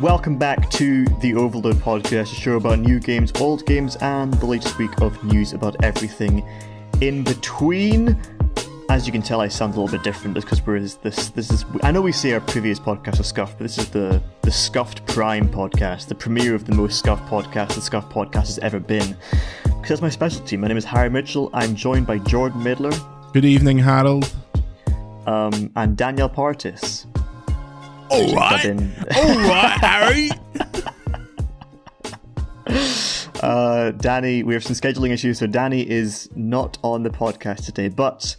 Welcome back to the Overlode Podcast, a show about new games, old games, and the latest week of news about everything in between. As you can tell, I sound a little bit different because we're this. This is. I know we say our previous podcast was scuffed, but this is the the Scuffed Prime podcast, the premiere of the most scuffed podcast the Scuffed podcast has ever been. Because that's my specialty. My name is Harry Mitchell. I'm joined by Jordan Midler Good evening, Harold. um, and Danielle Partis. All She's right, been- all right, Harry. Uh, Danny, we have some scheduling issues, so Danny is not on the podcast today, but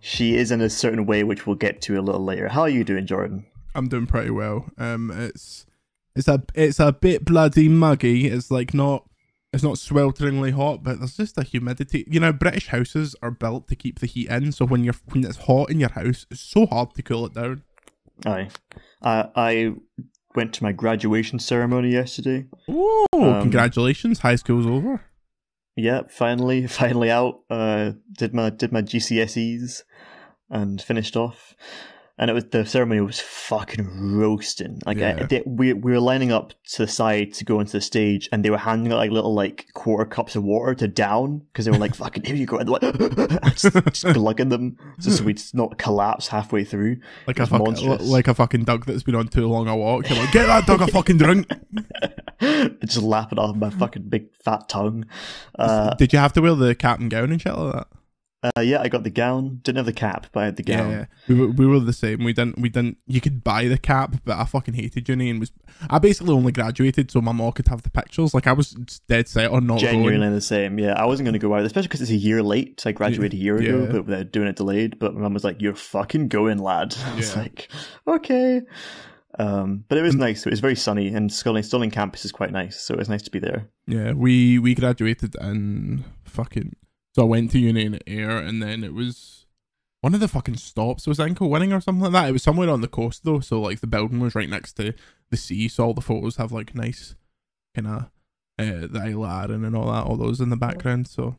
she is in a certain way, which we'll get to a little later. How are you doing, Jordan? I'm doing pretty well. Um, it's it's a it's a bit bloody muggy. It's like not it's not swelteringly hot, but there's just a humidity. You know, British houses are built to keep the heat in, so when you're when it's hot in your house, it's so hard to cool it down. Aye. Uh, I went to my graduation ceremony yesterday. Oh, Um, congratulations! High school's over. Yeah, finally, finally out. Uh, did my did my GCSEs and finished off. And it was the ceremony was fucking roasting. Like I, they, we we were lining up to the side to go into the stage, and they were handing out like little like quarter cups of water to down because they were like, "Fucking here you go," and like just, just glugging them just so we'd not collapse halfway through. Like a fucking like a fucking dog that's been on too long a walk. Like, get that dog a fucking drink. just lapping off my fucking big fat tongue. Uh, Did you have to wear the cap and gown and shit like that? Uh, yeah, I got the gown. Didn't have the cap, but I had the gown. Yeah, we were, we were the same. We didn't we didn't. You could buy the cap, but I fucking hated uni and was. I basically only graduated so my mom could have the pictures. Like I was dead set on not genuinely going. the same. Yeah, I wasn't going to go out, especially because it's a year late. I graduated a year ago, Yeah. but they're doing it delayed. But my mom was like, "You're fucking going, lad." I was Yeah. like, "Okay." Um, but it was nice. It was very sunny, and Stirling, Stirling campus is quite nice, so it was nice to be there. Yeah, we we graduated in fucking. So I went to uni in Ayr, and then it was one of the fucking stops was ankle winning or something like that. It was somewhere on the coast though, so like the building was right next to the sea, so all the photos have like nice kind of uh, the Isle of Arran and all that, all those in the background. So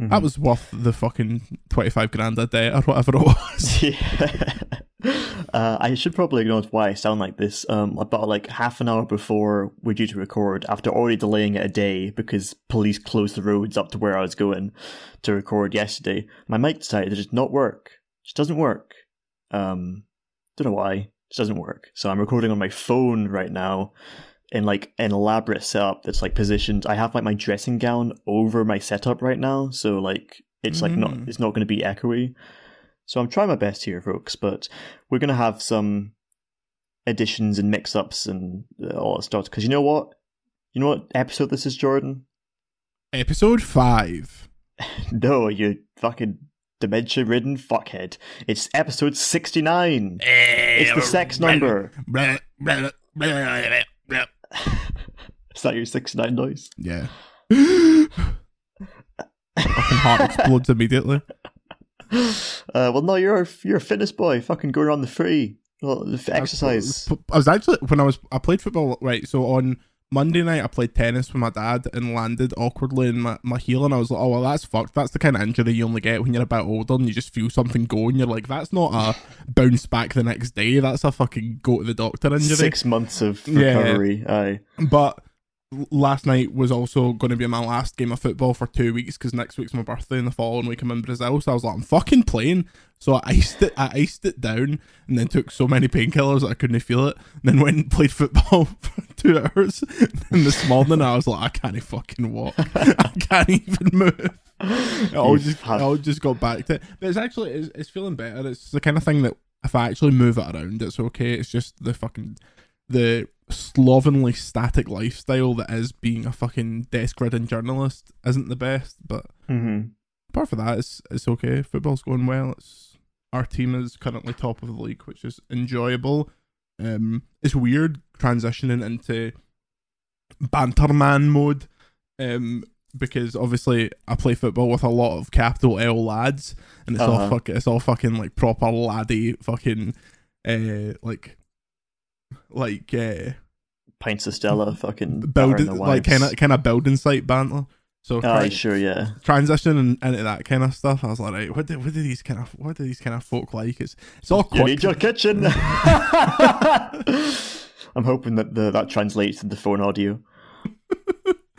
Mhm. that was worth the fucking twenty five grand a day or whatever it was. yeah. Uh, I should probably acknowledge why I sound like this. Um, about like half an hour before we're due to record, after already delaying it a day because police closed the roads up to where I was going to record yesterday, my mic decided to just not work. Just doesn't work. Um, don't know why. It just doesn't work. So I'm recording on my phone right now in like an elaborate setup that's like positioned. I have like my dressing gown over my setup right now, so like it's like not Mm. it's not going to be echoey. So I'm trying my best here, folks, but we're going to have some additions and mix-ups and uh, all that stuff. Because you know what? You know what episode this is, Jordan? Episode five. No, you fucking dementia-ridden fuckhead. It's episode 69. It's the sex number. Is that your 69 noise? Yeah. Fucking heart explodes immediately. Uh, well, no, you're a, you're a fitness boy. Fucking going on the free. Well, the exercise. I was actually when I was I played football right. So on Monday night I played tennis with my dad and landed awkwardly in my, my heel and I was like, oh well that's fucked. That's the kind of injury you only get when you're a bit older and you just feel something go and you're like that's not a bounce back the next day. That's a fucking go to the doctor injury. Six months of Yeah. recovery. Aye. But last night was also going to be my last game of football for two weeks because next week's my birthday and the following week I'm in Brazil. So I was like, I'm fucking playing. So I iced it, I iced it down, and then took so many painkillers that I couldn't feel it. And then went and played football for two hours. And this morning I was like, I can't fucking walk. I can't even move. I'll just, had- I'll just go back to it. But it's actually, it's, it's feeling better. It's the kind of thing that if I actually move it around, it's okay. It's just the fucking the slovenly static lifestyle that is being a fucking desk ridden journalist isn't the best, but hmm apart from that, it's it's okay. Football's going well. It's our team is currently top of the league, which is enjoyable. Um, it's weird transitioning into banter man mode, um, because obviously I play football with a lot of capital L lads, and it's all Uh-huh. fucking it's all fucking like proper laddie fucking, uh, like, like uh, Pints of Stella, fucking building like kind of kind of building site banter. So Aye, try- sure, yeah. transitioning into that kind of stuff, I was like, right, what do, what do these kind of what do these kind of folk like? It's it's all You need your kitchen. I'm hoping that the, that translates to the phone audio.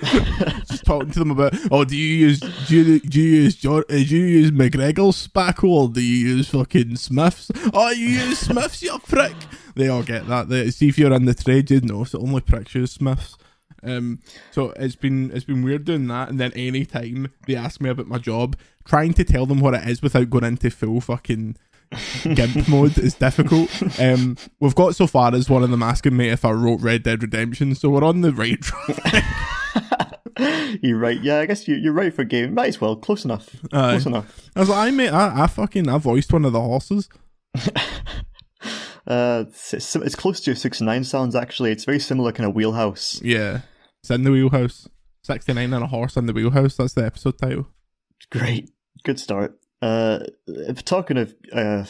Just talking to them about, oh, do you use do you, do you use uh, do you use McGregor's spackle or do you use fucking Smiths? Oh, you use Smiths, you prick. They all get that. They, see if you're in the trade, you know, so only pricks Smiths. Um, so it's been it's been weird doing that, and then any time they ask me about my job, trying to tell them what it is without going into full fucking gimp mode is difficult. Um, we've got so far as one of them asking me if I wrote Red Dead Redemption, so we're on the right track. you're right. Yeah, I guess you, you're right for game. Might as well. Close enough. Close enough. I was like, I mate, I, I fucking I voiced one of the horses. Uh, it's, close to your six nine sounds. Actually, it's very similar kind of wheelhouse. Yeah, it's in the wheelhouse. Sixty nine and a horse in the wheelhouse. That's the episode title. Great, good start. Uh, if talking of uh,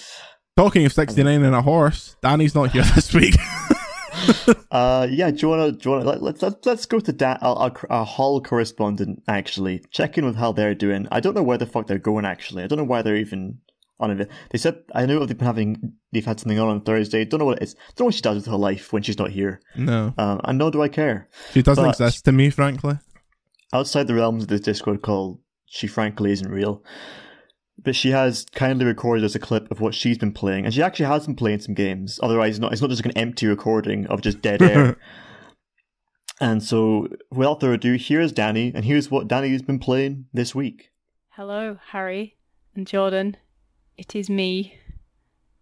Talking of sixty nine and a horse, Danny's not here this week. uh, yeah, do you wanna, do you wanna let, let's let's let's go to Dan, our, our, our hall correspondent actually check in with how they're doing. I don't know where the fuck they're going actually. I don't know why they're even on it. They said I know they've been having they've had something on on Thursday. Don't know what it is. Don't know what she does with her life when she's not here. no, Um, and nor do I care. she doesn't But- exist to me, frankly. outside the realms of this Discord call, she frankly isn't real. But she has kindly recorded us a clip of what she's been playing, and she actually has been playing some games. Otherwise, it's not, it's not just like an empty recording of just dead air. and so, without further ado, here's Danny, and here's what Danny's been playing this week. Hello, Harry and Jordan. It is me,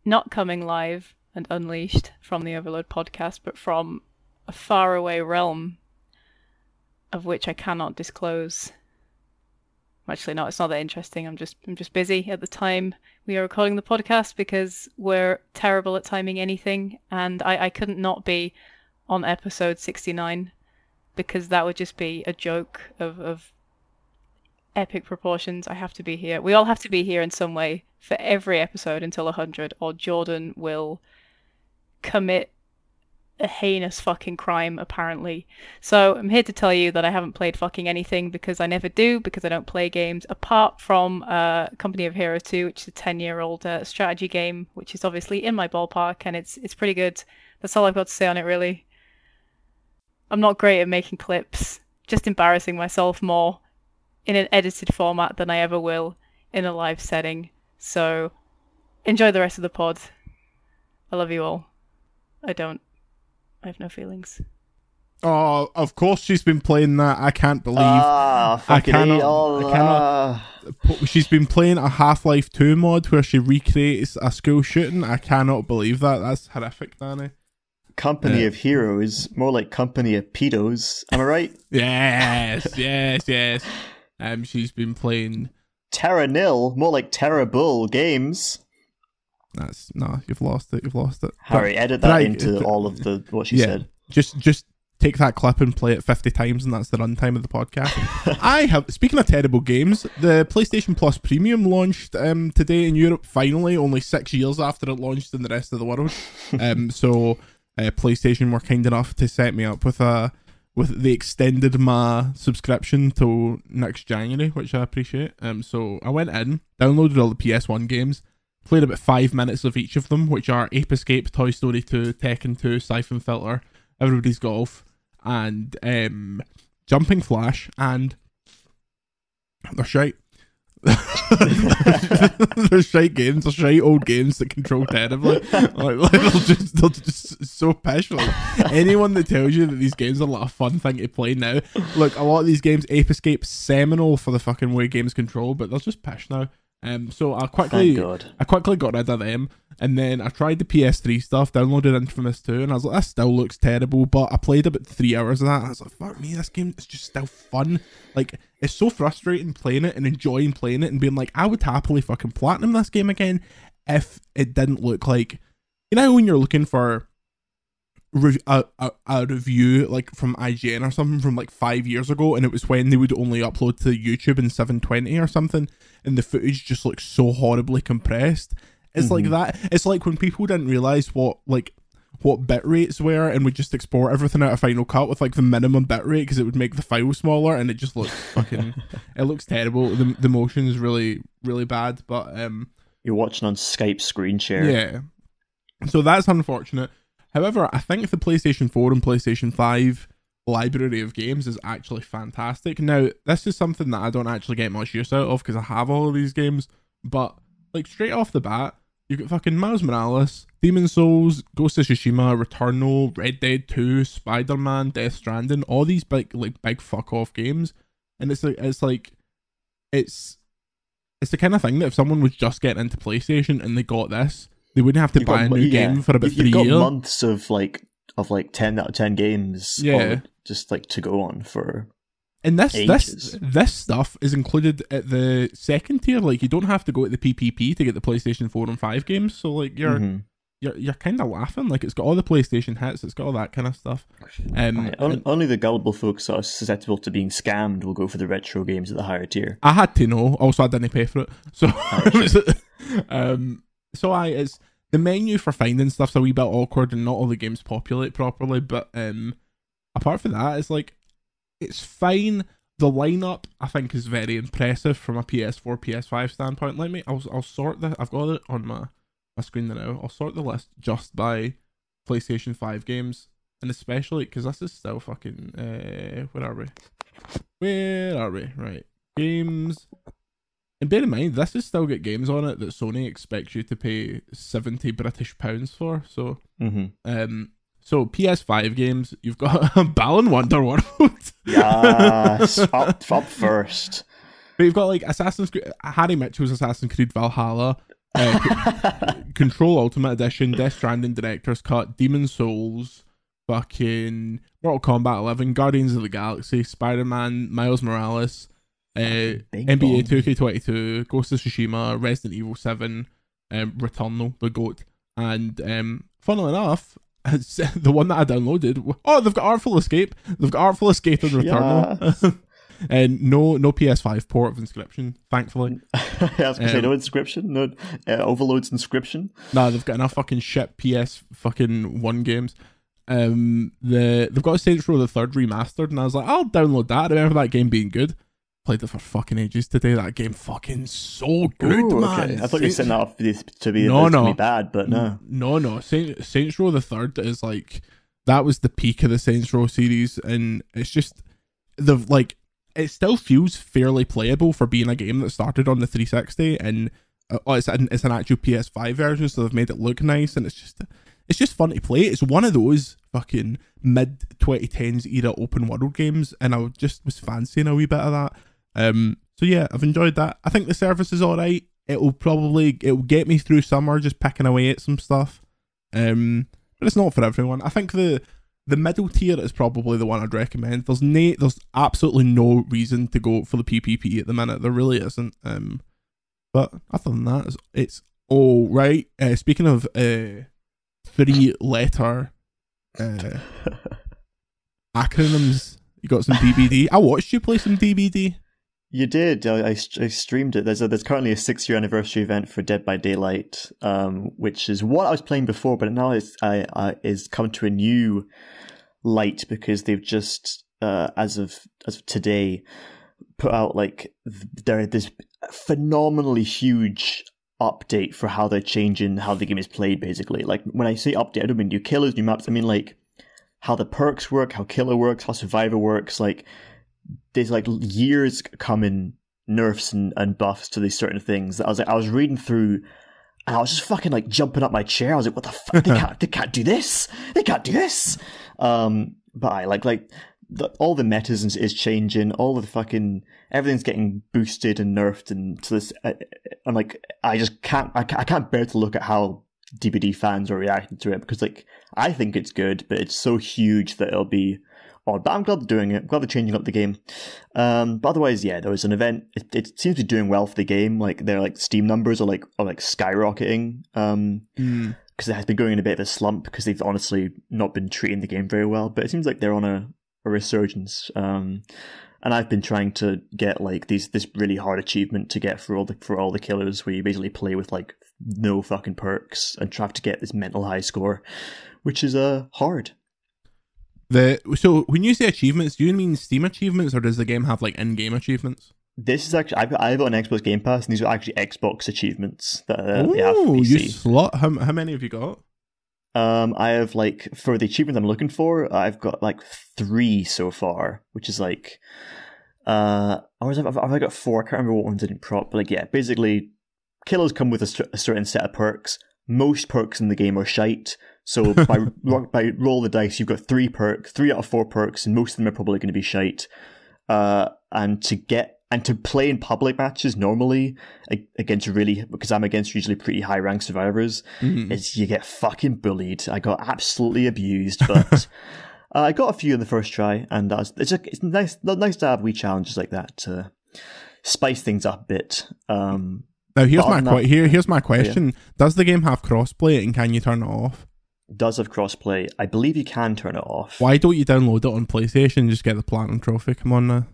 not coming live and unleashed from the Overlode podcast, but from a faraway realm of which I cannot disclose. Actually, no, it's not that interesting. I'm just I'm just busy at the time we are recording the podcast because we're terrible at timing anything, and I, I couldn't not be on episode 69 because that would just be a joke of, of epic proportions. I have to be here. We all have to be here in some way for every episode until 100, or Jordan will commit a heinous fucking crime, apparently. So I'm here to tell you that I haven't played fucking anything because I never do, because I don't play games, apart from uh, Company of Heroes 2, which is a 10 year old uh, strategy game, which is obviously in my ballpark, and it's, it's pretty good. That's all I've got to say on it, really. I'm not great at making clips, just embarrassing myself more in an edited format than I ever will in a live setting. So enjoy the rest of the pod. I love you all. I don't. I have no feelings. Oh, of course she's been playing that. I can't believe. Ah, fucking cannot- all, I cannot- ah. She's been playing a Half Life 2 mod where she recreates a school shooting. I cannot believe that. That's horrific, Danny. Company Yeah. of heroes, more like company of pedos. Am I right? Yes, yes, yes. Um, she's been playing. Terra Nil, more like Terra Bull games. That's no, you've lost it. You've lost it. Harry, But- edit that I- into all of the what she Yeah. said. just just take that clip and play it 50 times and that's the runtime of the podcast i have speaking of terrible games the playstation plus premium launched um today in europe finally only six years after it launched in the rest of the world um so uh, playstation were kind enough to set me up with a with they extended my subscription till next january which i appreciate. Um so i went in downloaded all the ps1 games played about five minutes of each of them which are ape escape toy story 2 tekken 2 siphon filter everybody's golf and um jumping flash and they're shite they're shite games they're shite old games that control terribly. Like, like they'll just they'll just so like, anyone that tells you that these games are like a fun thing to play now look a lot of these games ape escape seminal for the fucking way games control but they're just pish now um so i quickly I quickly got rid of them, and then I tried the PS3 stuff, downloaded Infamous 2, and I was like, that still looks terrible. But I played about three hours of that, and I was like, fuck me, this game is just still fun. Like, it's so frustrating playing it and enjoying playing it and being like, I would happily fucking platinum this game again if it didn't look like, you know, when you're looking for re- a, a, a review like from IGN or something from like five years ago, and it was when they would only upload to YouTube in 720 or something, and the footage just looks so horribly compressed. It's like mm-hmm. that. It's like when people didn't realize what like what bit rates were, and would just export everything out of Final Cut with like the minimum bit rate because it would make the file smaller, and it just looks fucking. it looks terrible. The the motion is really really bad, but um You're watching on Skype screen share. yeah. So that's unfortunate. However, I think the PlayStation 4 and PlayStation 5 library of games is actually fantastic. Now, this is something that I don't actually get much use out of because I have all of these games, but like straight off the bat, you got fucking Miles Morales, Demon Souls, Ghost of Tsushima, Returnal, Red Dead 2, Spider Man, Death Stranding, all these big like big fuck off games, and it's like it's like it's it's the kind of thing that if someone was just getting into PlayStation and they got this, they wouldn't have to You've buy got- a new yeah, game for about three years. months of like of like ten out of ten games. Yeah. just like to go on for. And this ages. this this stuff is included at the second tier. Like you don't have to go at the PPP to get the PlayStation Four and Five games. So like you're Mhm. you're you're kind of laughing. Like it's got all the PlayStation hits. It's got all that kind of stuff. Um, Right, on- only the gullible folks that are susceptible to being scammed will go for the retro games at the higher tier. I had to know. Also, I didn't pay for it. So, Oh, um, so I it's the menu for finding stuff's a wee bit awkward, and not all the games populate properly. But um, apart from that, it's like it's fine. The lineup I think is very impressive from a PS4, PS5 standpoint. Let me, I'll, I'll sort the. I've got it on my my screen now. I'll sort the list just by PlayStation Five games, and especially because this is still fucking. Uh, where are we? Where are we? Right, games. And bear in mind, this has still got games on it that Sony expects you to pay seventy British pounds for. So, hmm um, so PS5 games, you've got Balan Wonder World. Yes, up up first. But you've got like Assassin's Creed, Harry Mitchell's Assassin's Creed Valhalla, uh, Control Ultimate Edition, Death Stranding Director's Cut, Demon Souls, fucking Mortal Kombat 11, Guardians of the Galaxy, Spider Man, Miles Morales, uh, NBA bong. 2K22, Ghost of Tsushima, Resident Evil 7, um, Returnal, the GOAT, and um, funnily enough, the one that I downloaded. Oh, they've got Artful Escape. They've got Artful Escape and Returnal. and no, no PS5 port of Inscryption, thankfully. I was gonna say Um, no Inscryption, no uh, overloads Inscryption. Nah, they've got enough fucking shit PS fucking one games. Um, the they've got Saints Row the Third remastered, and I was like, I'll download that. I remember that game being good. Played it for fucking ages today. That game fucking so good, Ooh, man. okay. I thought you were setting that up to be, to be, No, no. be bad, but no. No, no. Saint, Saints Row the Third is like that was the peak of the Saints Row series, and it's just the like it still feels fairly playable for being a game that started on the 360, and uh, it's an it's an actual PS5 version, so they've made it look nice, and it's just it's just fun to play. It's one of those fucking mid 2010s era open world games, and I just was fancying a wee bit of that. Um, so yeah, I've enjoyed that. I think the service is all right. It'll probably it'll get me through summer, just picking away at some stuff. Um, but it's not for everyone. I think the the middle tier is probably the one I'd recommend. There's na- there's absolutely no reason to go for the PPP at the minute. There really isn't. Um, but other than that, it's, it's all right. Uh, speaking of uh, three letter uh, acronyms, you got some DBD. I watched you play some DBD. You did. I, I, streamed it. There's a, there's currently a six year anniversary event for Dead by Daylight, um, which is what I was playing before, but now it's I, I is come to a new light because they've just uh, as of as of today put out like th- there this phenomenally huge update for how they're changing how the game is played. Basically, like when I say update, I don't mean new killers, new maps. I mean like how the perks work, how killer works, how survivor works, like there's like years coming nerfs and, and buffs to these certain things that I was like I was reading through and I was just fucking like jumping up my chair. I was like, what the fuck? They can't they can't do this. They can't do this. Um but I like like the, all the metas is, is changing, all of the fucking everything's getting boosted and nerfed and to this I, I'm like I just can't I, can't I can't bear to look at how DBD fans are reacting to it because like I think it's good, but it's so huge that it'll be odd. But I'm glad they're doing it. I'm glad they're changing up the game. Um, but otherwise, yeah, there was an event. It, it seems to be doing well for the game. Like their like Steam numbers are like are like skyrocketing. Um, Mm. because it has been going in a bit of a slump because they've honestly not been treating the game very well. But it seems like they're on a, a resurgence. Um, and I've been trying to get like these this really hard achievement to get for all the for all the killers, where you basically play with like no fucking perks and try to get this mental high score, which is uh hard. The so when you say achievements, do you mean Steam achievements, or does the game have like in-game achievements? This is actually I've got, I've got an Xbox Game Pass, and these are actually Xbox achievements that uh, they have for Oh, you PC. slut! How how many have you got? Um, I have like for the achievement I'm looking for, I've got like three so far, which is like, uh, or have, have I got four? I can't remember what one didn't prop, but like yeah, basically, killers come with a, a certain set of perks. Most perks in the game are shite. So by by roll the dice, you've got three perks, three out of four perks, and most of them are probably going to be shite. Uh, and to get and to play in public matches normally against really because I'm against usually pretty high rank survivors mm-hmm. is you get fucking bullied. I got absolutely abused, but uh, I got a few in the first try, and that's it's a, it's nice nice to have wee challenges like that to spice things up a bit. Um, now here's my that, here here's my question: yeah. Does the game have crossplay, and can you turn it off? Does have crossplay? I believe you can turn it off. Why don't you download it on PlayStation and just get the platinum trophy? Come on now.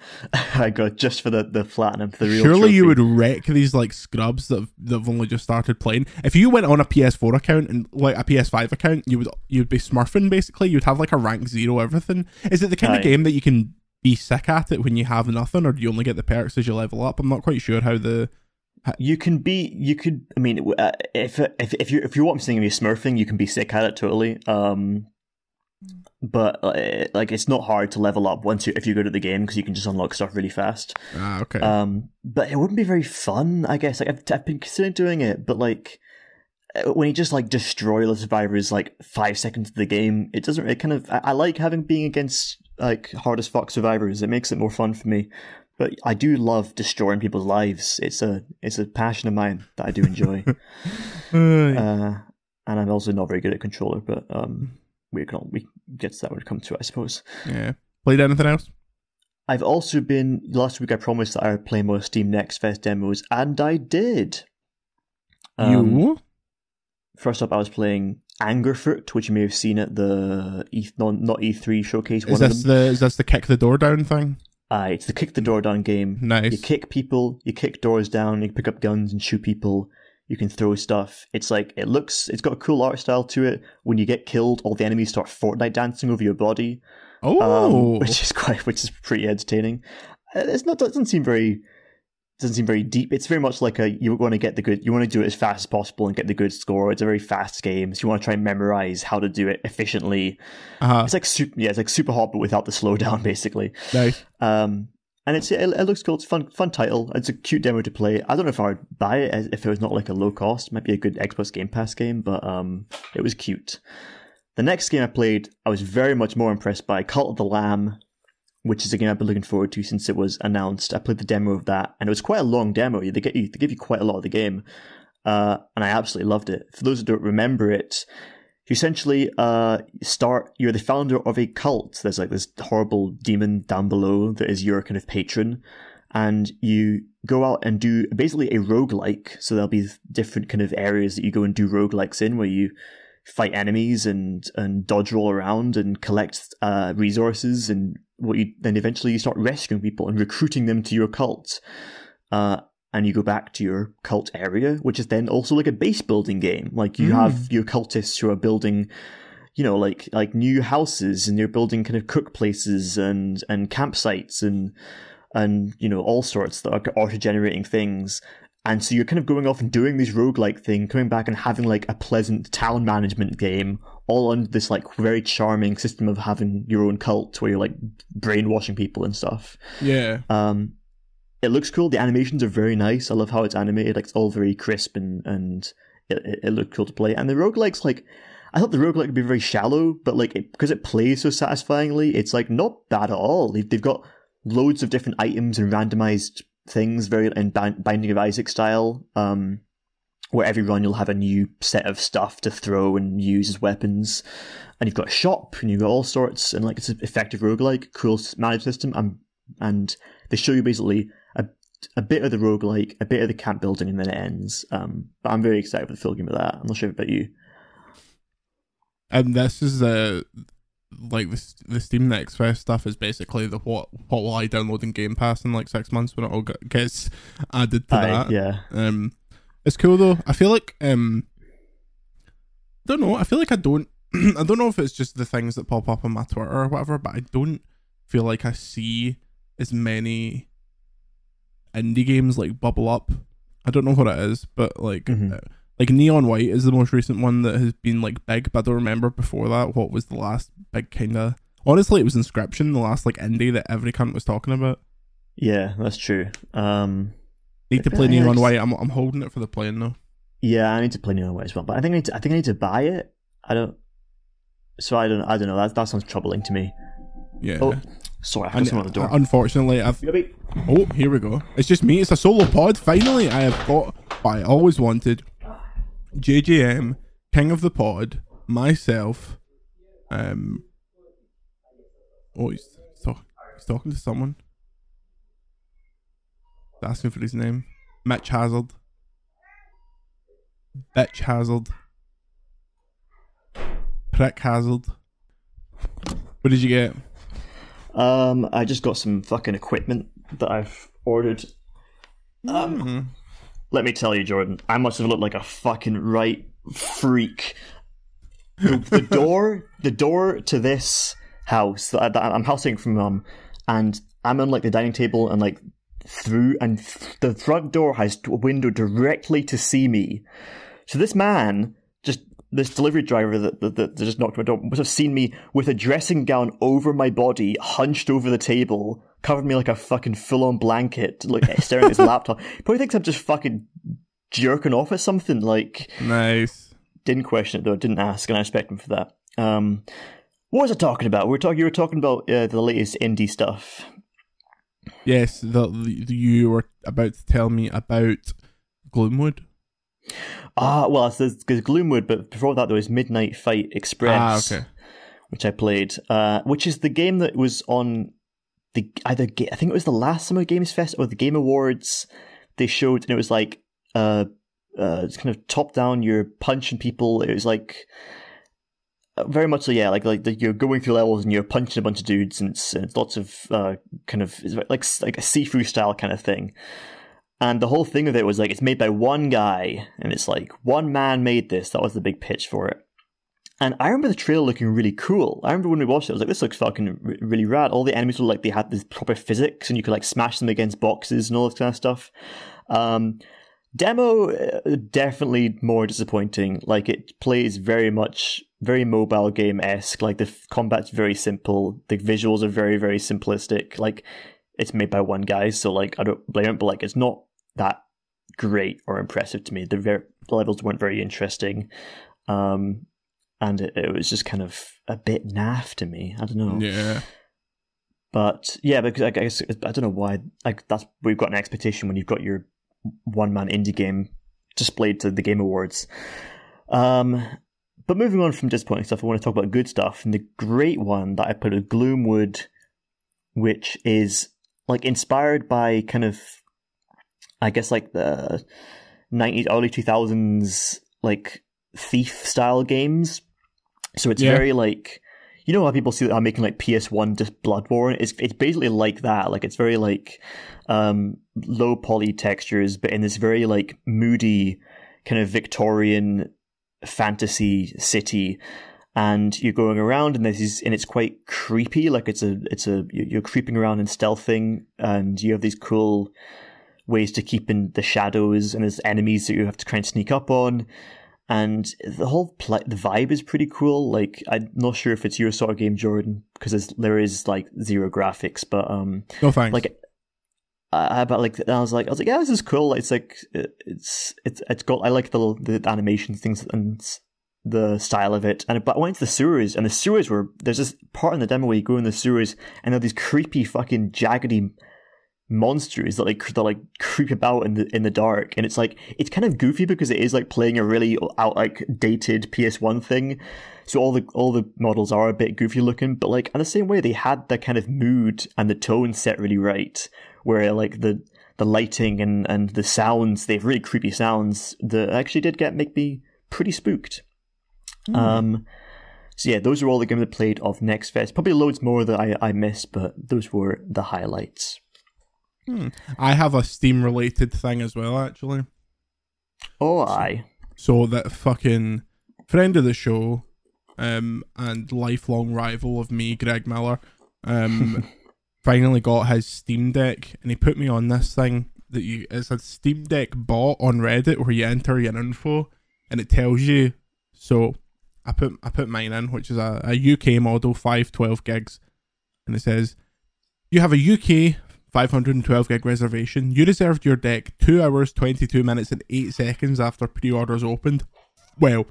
I got just for the, the platinum, the real. Surely trophy. you would wreck these like scrubs that have, that have only just started playing. If you went on a PS4 account and like a PS5 account, you would you'd be smurfing basically. You'd have like a rank zero everything. Is it the kind Aye. of game that you can be sick at it when you have nothing, or do you only get the perks as you level up? I'm not quite sure how the you can be you could i mean uh, if if if you if you want something to be smurfing you can be sick at it totally um but uh, like it's not hard to level up once you if you go to the game because you can just unlock stuff really fast. Ah, okay. Um, but it wouldn't be very fun, I guess. Like I've, I've been considering doing it, but like uh, when you just like destroy the survivors like five seconds of the game, it doesn't. It kind of I, I like having being against like hardest as fuck survivors. It makes it more fun for me. But I do love destroying people's lives. It's a it's a passion of mine that I do enjoy. uh, and I'm also not very good at controller, but um, we can we get to that when it comes to it, I suppose. Yeah. Played anything else? I've also been last week. I promised that I would play more Steam Next Fest demos, and I did. Um, you? First up, I was playing Angerfoot, which you may have seen at the E not, not E3 showcase. Is this the is this the kick the door down thing? Uh, it's the kick the door down game. Nice. You kick people, you kick doors down, you pick up guns and shoot people. You can throw stuff. It's like it looks. It's got a cool art style to it. When you get killed, all the enemies start Fortnite dancing over your body. Um, oh, um, which is quite, which is pretty entertaining. Uh, it's not. Doesn't seem very. Doesn't seem very deep. It's very much like a you want to get the good. You want to do it as fast as possible and get the good score. It's a very fast game, so you want to try and memorize how to do it efficiently. Uh-huh. It's like super. Yeah, it's like Superhot, but without the slowdown, basically. Nice. Um, and it's it, it, looks cool. It's fun fun title. It's a cute demo to play. I don't know if I would buy it if it was not like a low cost. It might be a good Xbox Game Pass game, but um, it was cute. The next game I played, I was very much more impressed by Cult of the Lamb, which is a game I've been looking forward to since it was announced. I played the demo of that, and it was quite a long demo. They get you, they give you quite a lot of the game, uh, and I absolutely loved it. For those who don't remember it, you essentially uh, start you're the founder of a cult there's like this horrible demon down below that is your kind of patron and you go out and do basically a roguelike so there'll be different kind of areas that you go and do roguelikes in where you fight enemies and and dodge roll around and collect uh, resources and what you then eventually you start rescuing people and recruiting them to your cult uh, and you go back to your cult area, which is then also like a base building game. Like you mm. have your cultists who are building, you know, like like new houses, and you're building kind of cook places and and campsites and and you know all sorts that are auto generating things. And so you're kind of going off and doing this roguelike thing, coming back and having like a pleasant town management game, all under this like very charming system of having your own cult where you're like brainwashing people and stuff. Yeah. Um, it looks cool. The animations are very nice. I love how it's animated. Like it's all very crisp and and it, it, it looked cool to play. And the roguelikes like I thought the roguelike would be very shallow, but like it, because it plays so satisfyingly, it's like not bad at all. They've, they've got loads of different items and randomized things, very in Binding of Isaac style. Um, where every run you'll have a new set of stuff to throw and use as weapons. And you've got a shop and you've got all sorts and like it's an effective roguelike, cool managed system and and they show you basically a bit of the roguelike, a bit of the camp building, and then it ends. Um, but I'm very excited for the full game of that. I'm not sure about you. And this is the like the the Steam Next Fest stuff is basically the what what will I download in Game Pass in like six months when it all gets added to Aye, that. Yeah. Um, it's cool though. I feel like um, don't know. I feel like I don't. I don't know if it's just the things that pop up on my Twitter or whatever, but I don't feel like I see as many indie games like bubble up. I don't know what it is, but like mm-hmm. Like Neon White is the most recent one that has been like big, but I don't remember before that what was the last big kind of. Honestly, it was Inscryption, the last like indie that every cunt was talking about. Yeah, that's true. Um, Need to play Neon it's- White. I'm I'm holding it for the playing though. yeah, I need to play Neon White as well, but I think I need to, I think I need to buy it. I don't. So I don't. I don't know. That that sounds troubling to me. Yeah. Oh, sorry, I have And, someone at the door. unfortunately, I've Yubby. Oh, here we go. It's just me. It's a solo pod. Finally, I have got what I always wanted. JJM, King of the Pod, myself. Um. Oh, he's, talk, he's talking to someone. He's asking for his name. Mitch Hazard. Bitch Hazard. Prick Hazard. What did you get? Um, I just got some fucking equipment that I've ordered. Um, Mhm. Let me tell you, Jordan, I must have looked like a fucking right freak. The, the door, the door to this house that, I, that I'm housing from mum, and I'm on like the dining table and like through, and th- the front door has a window directly to see me. So this man, just this delivery driver that, that, that just knocked my door, must have seen me with a dressing gown over my body, hunched over the table, covered me like a fucking full-on blanket, like staring at his laptop. He probably thinks I'm just fucking jerking off at something. Like, Nice. didn't question it though, didn't ask, and I respect him for that. Um, what was I talking about? We were talking. You were talking about uh, the latest indie stuff. Yes, the, the you were about to tell me about Gloomwood. Ah, well, it's because Gloomwood, but before that there was Midnight Fight Express. Ah, okay. which I played, uh, which is the game that was on the either I think it was the last Summer Games Fest or the Game Awards. They showed, and it was like uh, uh, it's kind of top down. You're punching people. It was like uh, very much so, yeah, like like the, you're going through levels and you're punching a bunch of dudes, and it's, it's lots of uh, kind of like like a Sifu style kind of thing. And the whole thing of it was like it's made by one guy, and it's like one man made this. That was the big pitch for it. And I remember the trailer looking really cool. I remember when we watched it, I was like, this looks fucking r- really rad. All the enemies were like, they had this proper physics and you could like smash them against boxes and all this kind of stuff. Um, demo, uh, definitely more disappointing. Like it plays very much, very mobile game esque. Like the f- combat's very simple. The visuals are very, very simplistic. Like it's made by one guy. So like, I don't blame it, but like, it's not that great or impressive to me. The, ver- levels weren't very interesting. Um, and it, it was just kind of a bit naff to me. I don't know, Yeah. but yeah, because I guess I don't know why. Like that's we've got an expectation when you've got your one man indie game displayed to the Game Awards. Um, but moving on from disappointing stuff, I want to talk about good stuff. And the great one that I put is Gloomwood, which is like inspired by kind of, I guess like the nineties, early two thousands like thief style games. So it's Yeah. very like you know how people see that I'm making like PS1 just Bloodborne. It's it's basically like that. Like it's very like um low poly textures, but in this very like moody kind of Victorian fantasy city. And you're going around, and this is, and it's quite creepy. Like it's a, it's a, you- you're creeping around and stealthing, and you have these cool ways to keep in the shadows, and there's enemies that you have to try and sneak up on and the whole the vibe is pretty cool. Like I'm not sure if it's your sort of game, Jordan, because there is like zero graphics, but um, No thanks. like I, I but like I was like I was like yeah, this is cool. It's like it's it's it's got I like the the animation things and the style of it. And but I went to the sewers, and the sewers were there's this part in the demo where you go in the sewers, and there are these creepy fucking jaggedy monsters that like that like creep about in the in the dark. And it's like it's kind of goofy because it is like playing a really out like dated PS1 thing. So all the all the models are a bit goofy looking but like in the same way they had the kind of mood and the tone set really right where like the the lighting and and the sounds they have really creepy sounds that actually did get make me pretty spooked. Um so yeah those are all the games I played of Next Fest probably loads more that I I missed but those were the highlights I have a Steam related thing as well, actually. Oh, aye. So that fucking friend of the show, um, and lifelong rival of me, Greg Miller, um, finally got his Steam Deck, and he put me on this thing that you it's a Steam Deck bot on Reddit where you enter your info, and it tells you. So I put I put mine in, which is a, a UK model, five twelve gigs, and it says you have a UK 512 gig reservation. You reserved your deck two hours, 22 minutes, and eight seconds after pre-orders opened. Well,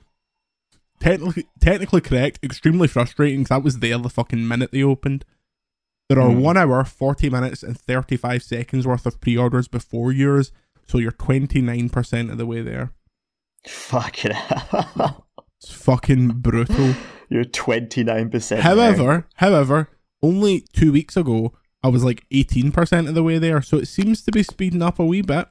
technically technically correct. Extremely frustrating. 'cause that was there the fucking minute they opened. There are Hmm. one hour, 40 minutes, and 35 seconds worth of pre-orders before yours, so you're 29% of the way there. Fucking hell. It's fucking brutal. You're 29%. However, however, only two weeks ago, I was like 18% of the way there, so it seems to be speeding up a wee bit.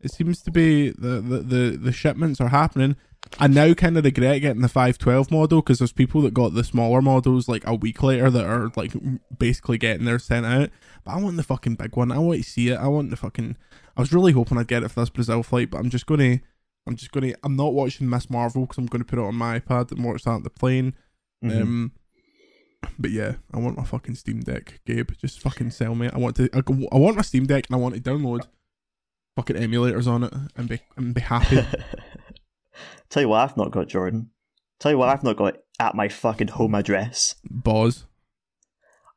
It seems to be the, the, the, the shipments are happening. I now kind of regret getting the 512 model because there's people that got the smaller models like a week later that are like basically getting theirs sent out. But I want the fucking big one. I want to see it. I want the fucking. I was really hoping I'd get it for this Brazil flight, but I'm just gonna. I'm just gonna. I'm not watching Miss Marvel because I'm gonna put it on my iPad and watch that on the plane. Mhm. Um, but yeah, I want my fucking Steam Deck, Gabe. Just fucking sell me. I want to. I, I want my Steam Deck and I want to download fucking emulators on it and be and be happy. Tell you what, I've not got Jordan. Tell you what, I've not got at my fucking home address. Boz.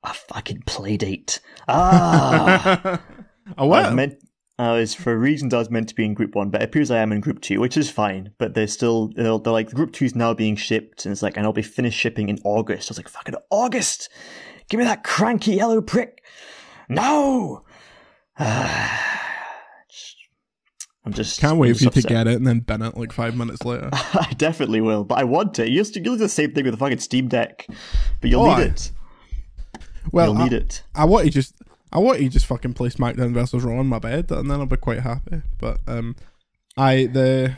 A fucking playdate. Ah! I I was what? meant. Uh, I was for reasons I was meant to be in group one, but it appears I am in group two, which is fine. But they're still they're, they're like group two is now being shipped, and it's like, and I'll be finished shipping in August. I was like, fucking August! Give me that cranky yellow prick! No! I'm just Can't I'm wait for you to get it and then bin it like five minutes later. I definitely will, but I want it. You'll, you'll do the same thing with the fucking Steam Deck, but you'll Oh, need I- it. Well, you'll I, need it. I want to just. I want to just fucking play SmackDown versus Raw on my bed, and then I'll be quite happy. But um, I the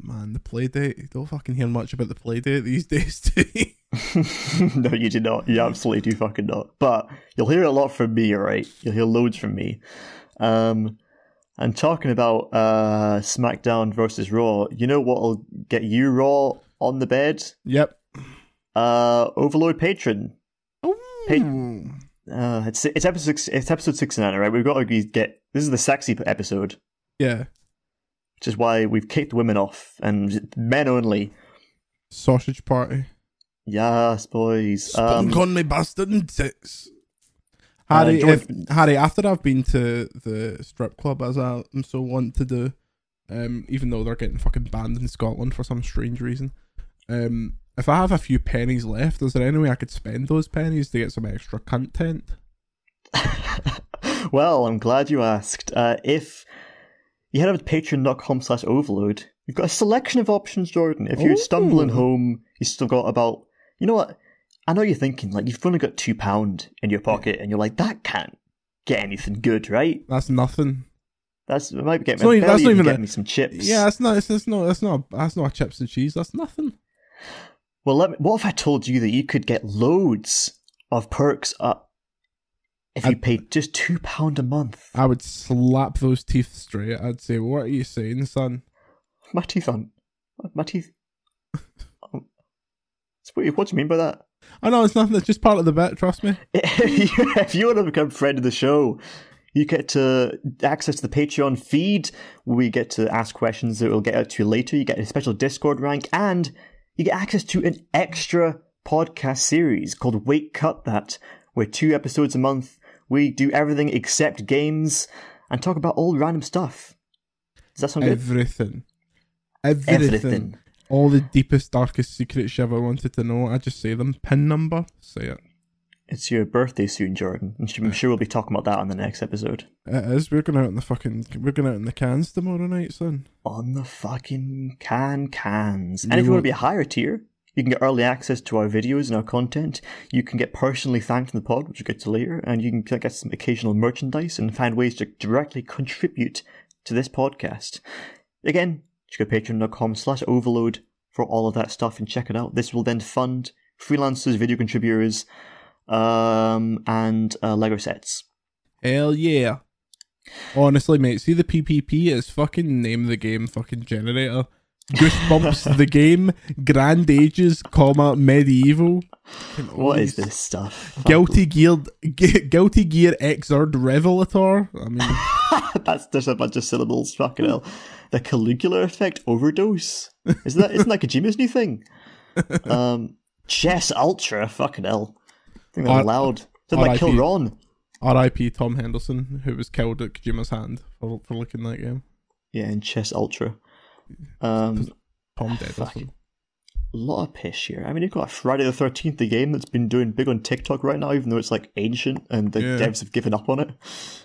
man the play date. You don't fucking hear much about the play date these days, do you? no, you do not. You absolutely do fucking not. But you'll hear a lot from me, alright? You'll hear loads from me. Um, and talking about uh, SmackDown versus Raw, you know what'll get you Raw on the bed? Yep. Uh, Overlode Patreon. Ooh. Uh, it's it's episode six, it's episode sixty nine, right? We've got to get this is the sexy episode, Yeah. which is why we've kicked women off and men only. Sausage party. Yes, boys. Spunk Um, on me bastard and tits. Uh, Harry, George- if, Harry, after I've been to the strip club as I am so want to do, um, even though they're getting fucking banned in Scotland for some strange reason, um, if I have a few pennies left, is there any way I could spend those pennies to get some extra content? well, I'm glad you asked. Uh, if you head over to patreon.com slash overlode, you've got a selection of options, Jordan. If you're stumbling home, you've still got about, you know what? I know you're thinking, like, you've only got two pound in your pocket, and you're like, that can't get anything good, right? That's nothing. That's, it might be getting It's not me, that's not even even a- me some chips. Yeah, that's not. That's not. That's not. That's not chips and cheese. That's nothing. Well, let me, what if I told you that you could get loads of perks up if you I'd- paid just two pound a month? I would slap those teeth straight. I'd say, "What are you saying, son?" My teeth aren't. My teeth. Um, what, what do you mean by that? I know it's nothing. It's just part of the bet. Trust me. if you, if you want to become a friend of the show, you get to access to the Patreon feed. We get to ask questions that we'll get out to you later. You get a special Discord rank, and you get access to an extra podcast series called Wait Cut That, where two episodes a month we do everything except games and talk about all random stuff. Does that sound good? Everything. Everything. Everything. All the deepest, darkest secrets you ever wanted to know. I just say them. Pin number. Say it. It's your birthday soon, Jordan. and I'm sure we'll be talking about that on the next episode. It is. We're going out in the fucking. We're going out in the cans tomorrow night, son. on the fucking can cans. And You if you want to be a higher tier, you can get early access to our videos and our content. You can get personally thanked in the pod, which we'll get to later, and you can get some occasional merchandise and find ways to directly contribute to this podcast. Again, just go to patreon.com slash overlode for all of that stuff and check it out. This will then fund freelancers, video contributors, um, and uh, Lego sets. Hell yeah. Honestly, mate, see the PPP is fucking name the game fucking generator. Goosebumps the game, Grand Ages, comma medieval. What is this stuff? Guilty Gear, G- Guilty Gear Xrd Revelator. I mean, That's just a bunch of syllables. Fucking hell. the Caligula effect overdose. Isn't that isn't that Kojima's new thing? Um, Chess Ultra, fucking hell. Think they're R- loud. Did like kill. Ron? R.I.P. Tom Henderson, who was killed at Kojima's hand for for looking that game. Yeah, in Chess Ultra. Um, Tom Dead. Fuck. a lot of piss here. I mean, you've got Friday the Thirteenth, the game that's been doing big on TikTok right now, even though it's like ancient and the Yeah. devs have given up on it.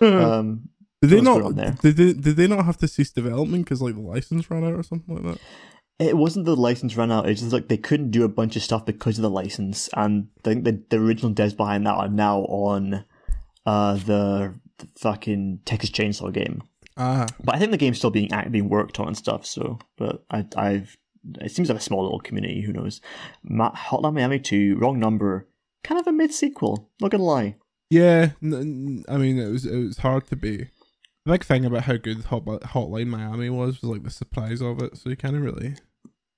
Um, Did they not? Did they, did they not have to cease development because like the license ran out or something like that? It wasn't the license ran out; it's just like they couldn't do a bunch of stuff because of the license, and I think the the original devs behind that are now on uh, the, the fucking Texas Chainsaw game. Ah, But I think the game's still being being worked on and stuff. So, but I, I've it seems like a small little community. Who knows? Ma- Hotline Miami Two, wrong number, kind of a mid sequel. Not gonna lie. yeah. I mean, it was it was hard to be. The big thing about how good Hot, Hotline Miami was was like the surprise of it. So you kind of really.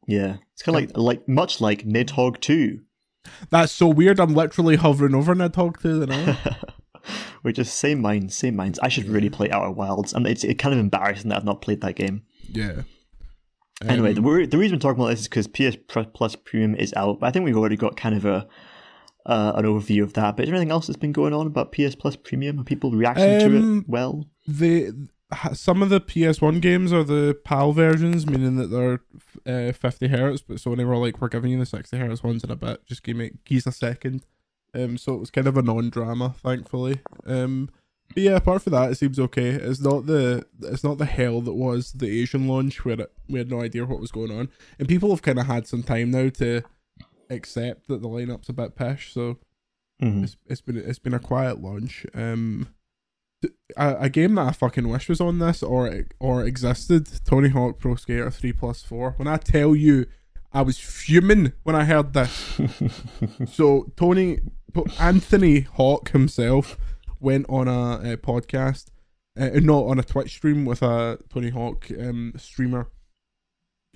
Yeah, it's kind of like like much like Nidhogg Two, That's so weird. I'm literally hovering over Nidhogg 2 now. We're just same minds, same minds. I should really play Outer Wilds, and it's it kind of embarrassing that I've not played that game. yeah. Anyway, Um, the, the reason we're talking about this is because PS Plus Premium is out, but I think we've already got kind of a uh, an overview of that. But is there anything else that's been going on about PS Plus Premium? Are people reacting to Um, it well? The some of the PS1 games are the PAL versions, meaning that they're uh, 50 hertz. But Sony were like, "We're giving you the 60 hertz ones in a bit. Just give me keys a second. Um, so it was kind of a non-drama, thankfully. Um, but yeah, apart from that, it seems okay. It's not the it's not the hell that was the Asian launch where it, we had no idea what was going on, and people have kind of had some time now to accept that the lineup's a bit pish. So Mhm. it's, it's been it's been a quiet launch. Um, a, a game that I fucking wish was on this or or existed. Tony Hawk Pro Skater Three Plus Four. When I tell you, I was fuming when I heard this. so Tony Anthony Hawk himself went on a, a podcast, uh, not on a Twitch stream with a Tony Hawk um, streamer,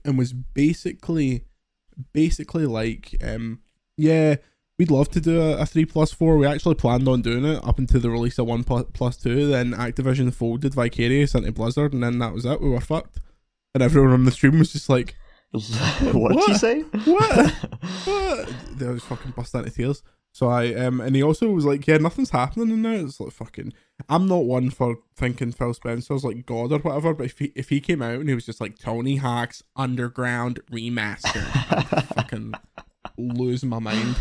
and was basically basically like um yeah we'd love to do a, a 3 plus 4 we actually planned on doing it up until the release of 1 plus, plus 2 then activision folded vicarious into blizzard and then that was it. We were fucked. And everyone on the stream was just like what did you say? what? What? They just fucking bust into tears. So i um and he also was like yeah nothing's happening in there. It's like fucking i'm not one for thinking phil spencer's like god or whatever but if he if he came out and he was just like tony hawk's underground remaster I'd fucking lose my mind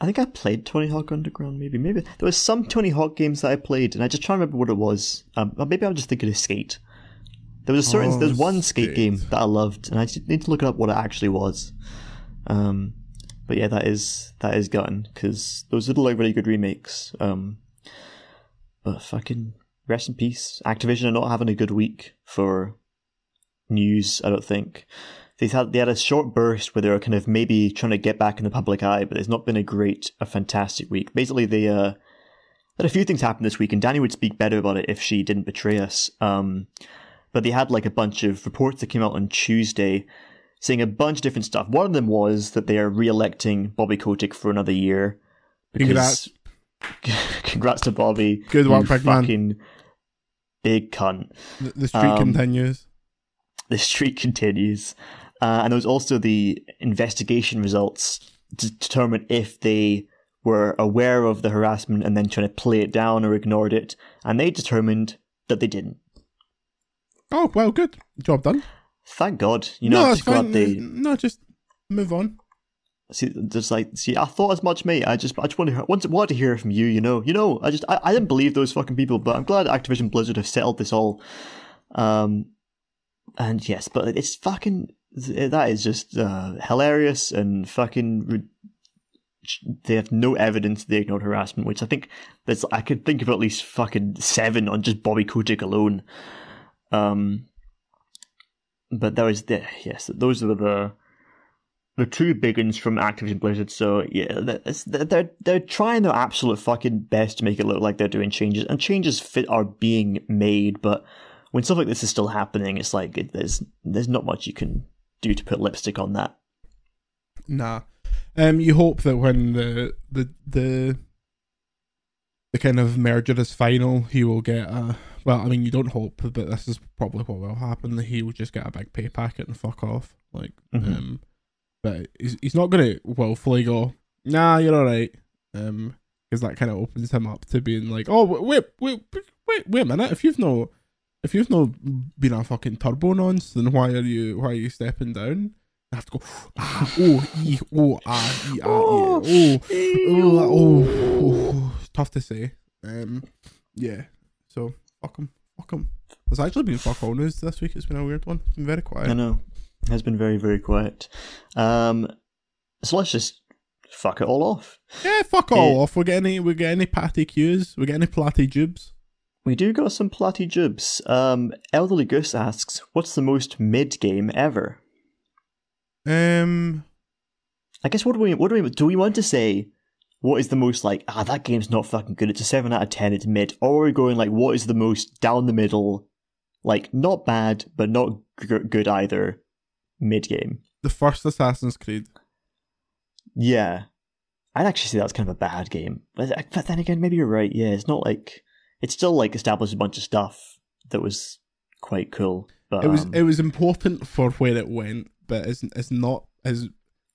I think I played Tony Hawk Underground. Maybe, maybe there was some Tony Hawk games that I played, and I just try to remember what it was. Um, maybe I'm just thinking of Skate. There was a certain, Oh, there's one skate, Skate. game that I loved, and I just need to look up what it actually was. Um, but yeah, that is that is gone because those are like really good remakes. Um, but fucking rest in peace. Activision are not having a good week for news. I don't think they had they had a short burst where they were kind of maybe trying to get back in the public eye, but it's not been a great, a fantastic week. Basically, they uh, had a few things happen this week, and Dani would speak better about it if she didn't betray us. Um, but they had like a bunch of reports that came out on Tuesday saying a bunch of different stuff. One of them was that they are re-electing Bobby Kotick for another year. Congrats. congrats to Bobby. Good work, big man. Big cunt the, the streak Um, continues the streak continues. Uh, and there was also the investigation results to determine if they were aware of the harassment and then trying to play it down or ignored it. And they determined that they didn't. oh well good job done Thank God. You know, no I'm just glad they no just move on see. Just like see, I thought as much, mate. I just, I just wanted, to hear, wanted to hear from you. You know, you know. I just, I, I didn't believe those fucking people, but I'm glad Activision Blizzard have settled this all. Um, and yes, but it's fucking that is just uh, hilarious and fucking. Re- they have no evidence they ignored harassment, which I think there's. I could think of at least fucking seven on just Bobby Kotick alone. Um, but that was the yes, those are the the two big ones from Activision Blizzard. So yeah, that's- they're they're trying their absolute fucking best to make it look like they're doing changes, and changes fit are being made. But when stuff like this is still happening, it's like it, there's there's not much you can do to put lipstick on that. Nah. Um, you hope that when the the the the kind of merger is final, he will get a well, I mean, you don't hope, but this is probably what will happen. That he'll just get a big pay packet and fuck off. Like, Mhm. um, but he's, he's not gonna willfully go, nah, you're all right. Um, because that kind of opens him up to being like, oh, wait, wait, wait, wait, wait a minute. If you've no, if you've not been a fucking turbo nonce, then why are you, why are you stepping down? I have to go, ah, oh, e, oh, ah, e, ah, Oh, yeah, oh, oh, oh, oh, tough to say. Um, yeah. So fuck him, fuck him. There's actually been fuck all news this week. It's been a weird one. It's been very quiet. I know. It has been very, very quiet. Um, so let's just fuck it all off. Yeah, fuck all Yeah. off. We get any, we get any patty cues. We get any platty jubes. We do got some platty jibs. Um, Elderly Goose asks, "What's the most mid game ever?" Um, I guess what do we what do we do? We want to say what is the most like ah that game's not fucking good. It's a seven out of ten. It's mid. Or are we going like what is the most down the middle, like not bad but not g- good either, mid game. the first Assassin's Creed. Yeah, I'd actually say that's kind of a bad game. But, but then again, maybe you're right. Yeah, it's not like it's still like established a bunch of stuff that was quite cool. But It was, um, it was important for where it went, but it's, it's not as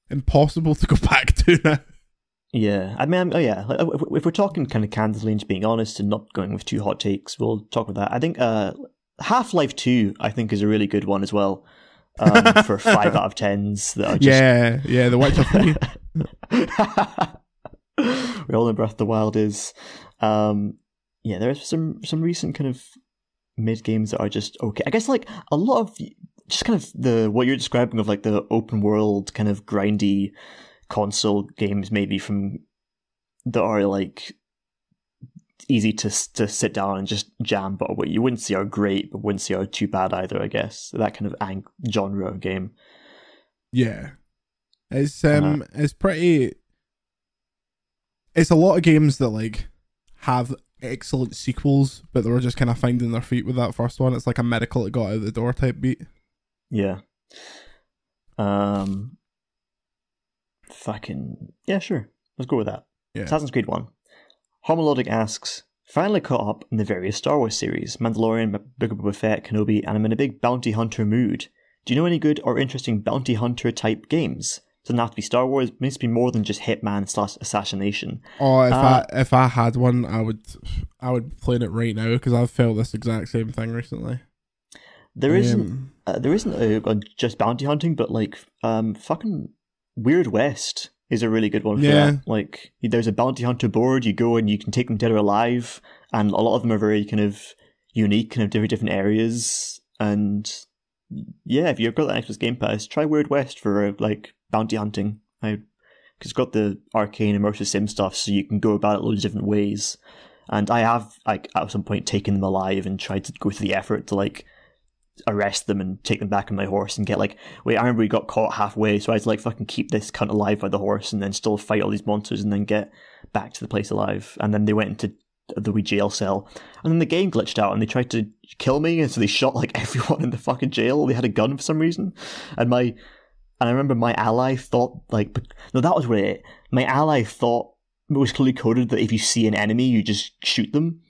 impossible to go back to now. Yeah, I mean, I'm- oh yeah. If we're talking kind of candidly and being honest and not going with two hot takes, we'll talk about that. I think uh, Half Life Two, I think, is a really good one as well. Um, for five out of tens that are just Yeah, yeah, The Witcher 3. we all know Breath of the Wild is. Um, yeah, there's some some recent kind of mid games that are just okay. I guess like a lot of just kind of the what you're describing of like the open world kind of grindy console games, maybe from that are like easy to to sit down and just jam, but what you wouldn't see are great, but wouldn't see are too bad either. I guess that kind of ang- genre of game. Yeah. It's um it's pretty it's a lot of games that like have excellent sequels, but they were just kind of finding their feet with that first one. It's like a medical that got out the door type beat. Yeah. Um. Fucking yeah, sure. Let's go with that. Yeah. Assassin's Creed One. Harmelodic asks, finally caught up in the various Star Wars series: Mandalorian, Book of Boba Fett, Kenobi, and I'm in a big bounty hunter mood. Do you know any good or interesting bounty hunter type games? Doesn't have to be Star Wars. It needs to be more than just Hitman slash assassination. Oh, if Uh, I if I had one, I would I would playing it right now because I've felt this exact same thing recently. There isn't Um, uh, there isn't a, a just bounty hunting, but like um fucking Weird West is a really good one for Yeah. that. Like there's a bounty hunter board, you go and you can take them dead or alive, and a lot of them are very kind of unique, kind of very different areas. And yeah, if you've got that Xbox Game Pass, try Weird West for like bounty hunting. I because it's got the arcane immersive sim stuff, so you can go about it loads of different ways. And I have like at some point taken them alive and tried to go through the effort to like arrest them and take them back on my horse and get like wait I remember we got caught halfway so I had to like fucking keep this cunt alive by the horse and then still fight all these monsters and then get back to the place alive and then they went into the wee jail cell and then the game glitched out and they tried to kill me and so they shot like everyone in the fucking jail they had a gun for some reason and my and I remember my ally thought like no that was where my ally thought it was clearly coded that if you see an enemy you just shoot them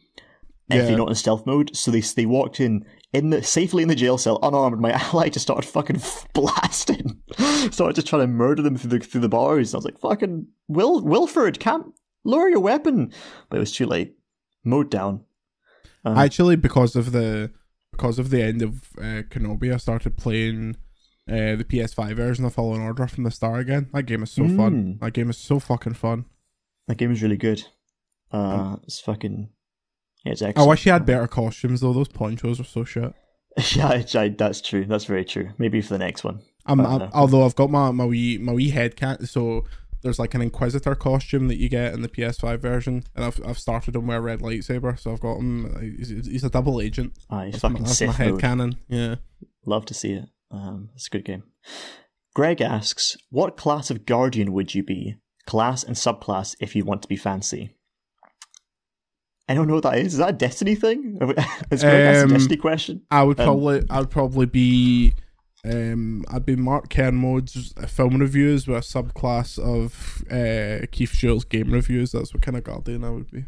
if you're not in stealth mode. So they they walked in in the safely in the jail cell unarmed. My ally just started fucking blasting, started just trying to murder them through the through the bars. I was like, fucking Will Wilford, can't lower your weapon, but it was too late. Mode down. Um, Actually, because of the because of the end of uh, Kenobi, I started playing uh, the PS5 version of Fallen Order from the start again. That game is so fun. Mm. That game is so fucking fun. that game is really good. Uh, it's fucking. Yeah, it's excellent. I wish you had better costumes though. Those ponchos are so shit. yeah, I, I, that's true. That's very true. Maybe for the next one. I'm, I'm- although I've got my my wee my wee head cat, so there's like an Inquisitor costume that you get in the PS5 version, and I've I've started him with a red lightsaber, so I've got him. He's, he's a double agent. Aye, That's my, fucking that's my head mode. cannon. Yeah. Love to see it. Um, it's a good game. Greg asks, "What class of guardian would you be? Class and subclass if you want to be fancy." I don't know what that is. Is that a Destiny thing? Is Greg asked a Um, Destiny question? I would Um, probably I'd probably be um I'd be Mark Kermode's film reviews with a subclass of uh Keith Shields game reviews. That's what kind of guardian I would be.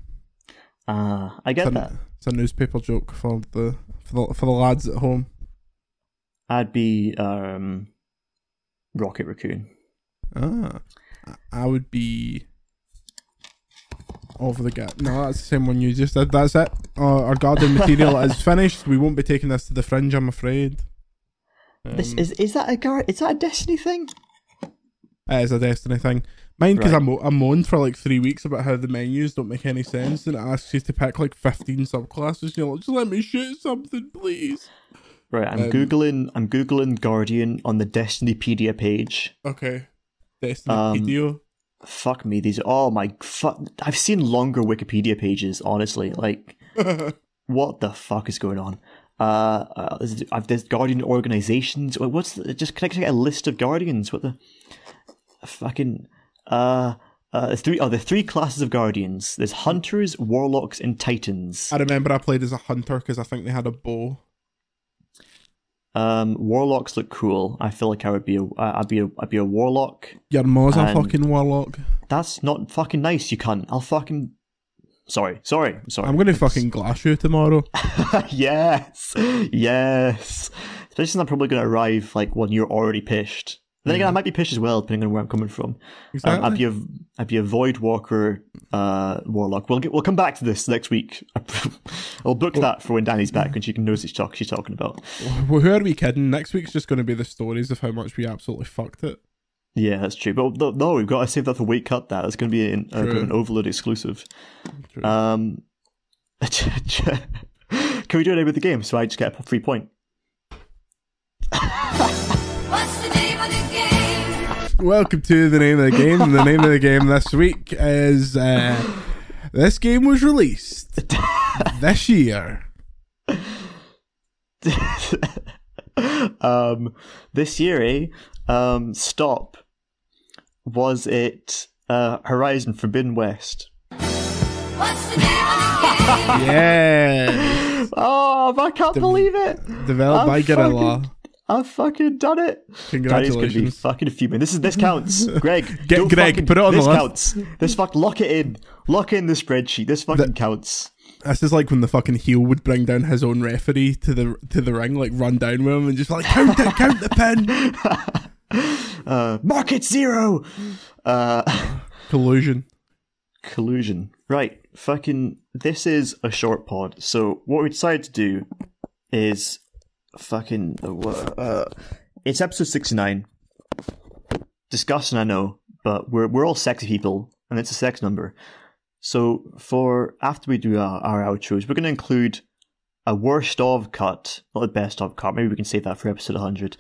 Ah, I get it's, a, that. it's It's a newspaper joke for the for the, for the lads at home. I'd be um, Rocket Raccoon. Ah, I- would be over the gap. No, that's the same one you just did. That's it. Uh, our garden material is finished. We won't be taking this to the fringe, I'm afraid. This Um, is is that a guard? Is that a Destiny thing? It is a Destiny thing. Mine, because Right. I, mo- I moaned for like three weeks about how the menus don't make any sense, and it asks you to pick like 15 subclasses, and you're like, just let me shoot something, please. Right, I'm Um, googling. I'm googling Guardian on the Destinypedia page. Okay. Destiny Um, video. Fuck me, these. Are, oh my fuck! I've seen longer Wikipedia pages. Honestly, like what the fuck is going on? Uh, uh there's, I've there's Guardian organizations. Wait, What's the, just can I get a list of Guardians? What the fucking uh uh there's three oh the three classes of Guardians. There's Hunters, Warlocks, and Titans. I remember I played as a hunter because I think they had a bow. Um, Warlocks look cool. I feel like I would be a I'd be a I'd be a Warlock. Your ma's a fucking warlock. That's not fucking nice, you can't. I'll fucking. Sorry, sorry, I'm sorry. I'm gonna fucking glass you tomorrow. yes, yes. Especially since I'm probably going to arrive like when you're already pished. Then again, I might be pished as well, depending on where I'm coming from. Um, Exactly. I'd be a I'd be a Void Walker uh, warlock. We'll get we'll come back to this next week. I'll book that for when Dani's back and she can she's, talk, she's talking about. Well, who are we kidding? Next week's just going to be the stories of how much we absolutely fucked it. Yeah, that's true. But no, we've got to save that for Wake Cut. That it's going to be an, True. an Overlode exclusive. True. Um, can we do it with the game so I just get a free point? Welcome to the name of the game. the name of the game this week is uh, this game was released this year. um, this year, eh? Um, stop. Was it uh, Horizon Forbidden West? What's the name of the game? Yeah, Oh, I can't believe it! developed I'm by Guerrilla. I've fucking done it. Dani's gonna be Congratulations. fucking fuming. This is this counts. Greg, Get- Greg, fucking- put it on the this list. counts. This fuck lock it in. Lock in the spreadsheet. This fucking counts. This is like when the fucking heel would bring down his own referee to the to the ring, like run down with him and just like count it, count the pin. Uh, market zero. Uh, Collusion. collusion. Right. Fucking. This is a short pod. So what we decided to do is fucking. Uh, it's episode sixty nine. Disgusting, I know, but we're we're all sexy people, and it's a sex number. So for after we do our, our outros, we're going to include a worst of cut, not the best of cut. Maybe we can save that for episode 100.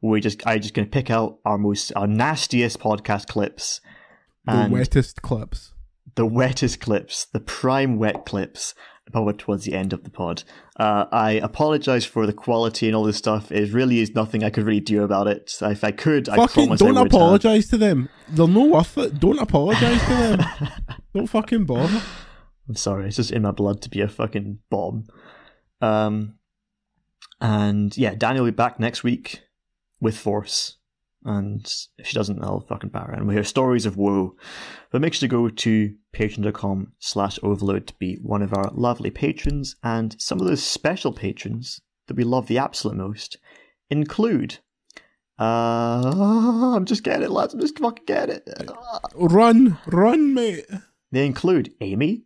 We just I just going to pick out our most our nastiest podcast clips, The wettest clips. the wettest clips, the prime wet clips, probably towards the end of the pod. Uh, I apologize for the quality and all this stuff. It really is nothing I could really do about it. If I could, I fucking promise I don't would have. apologize to them. They're no worth it. Don't apologize to them. don't fucking bother. I'm sorry, it's just in my blood to be a fucking bomb. Um, and yeah, Daniel will be back next week with Force. And if she doesn't, I'll fucking batter her. And we hear stories of woe. But make sure to go to patreon.com slash overlode to be one of our lovely patrons. And some of those special patrons that we love the absolute most include. Uh, I'm just getting it, lads. I'm just fucking getting it. Run, run, mate. They include Amy,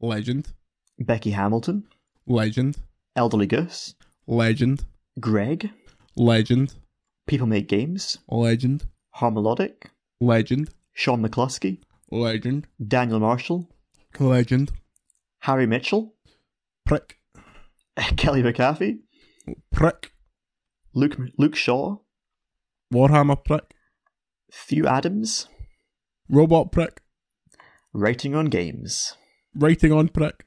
Legend, Becky Hamilton, legend, Elderly Goose. legend, Greg, legend, People Make Games, legend, Harmelodic, legend, Sean McCluskey, legend, Daniel Marshall, legend. Harry Mitchell, Prick, Kelly McAfee, prick. Luke Luke Shaw, Warhammer prick. Thew Adams, Robot prick. Writing on Games. Writing on prick.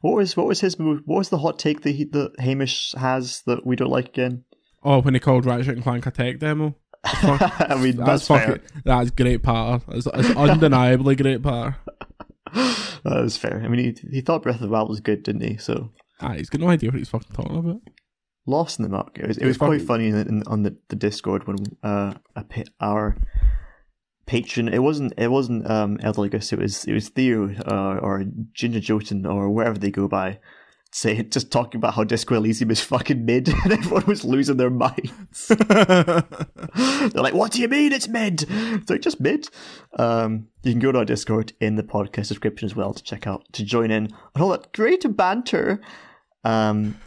What was what was his? What was the hot take that he, that Hamish has that we don't like again? Oh, when he called Ratchet and Clank a tech demo. I mean, that's, That's, fair. fucking. That's great power. It's, it's undeniably great power. That was fair. I mean, he, he thought Breath of the Wild was good, didn't he? So Ah, he's got no idea what he's fucking talking about. lost in the muck. It was it was quite funny in, in, on the, the Discord when uh a, our patron. It wasn't. It wasn't um. It was. It was Theo uh, or Ginger Jotun or wherever they go by. Say just talking about how Disco Elysium is fucking mid, and everyone was losing their minds. They're like, "What do you mean it's mid?" It's like just mid. Um, you can go to our Discord in the podcast description as well to check out to join in on all that great banter. Um,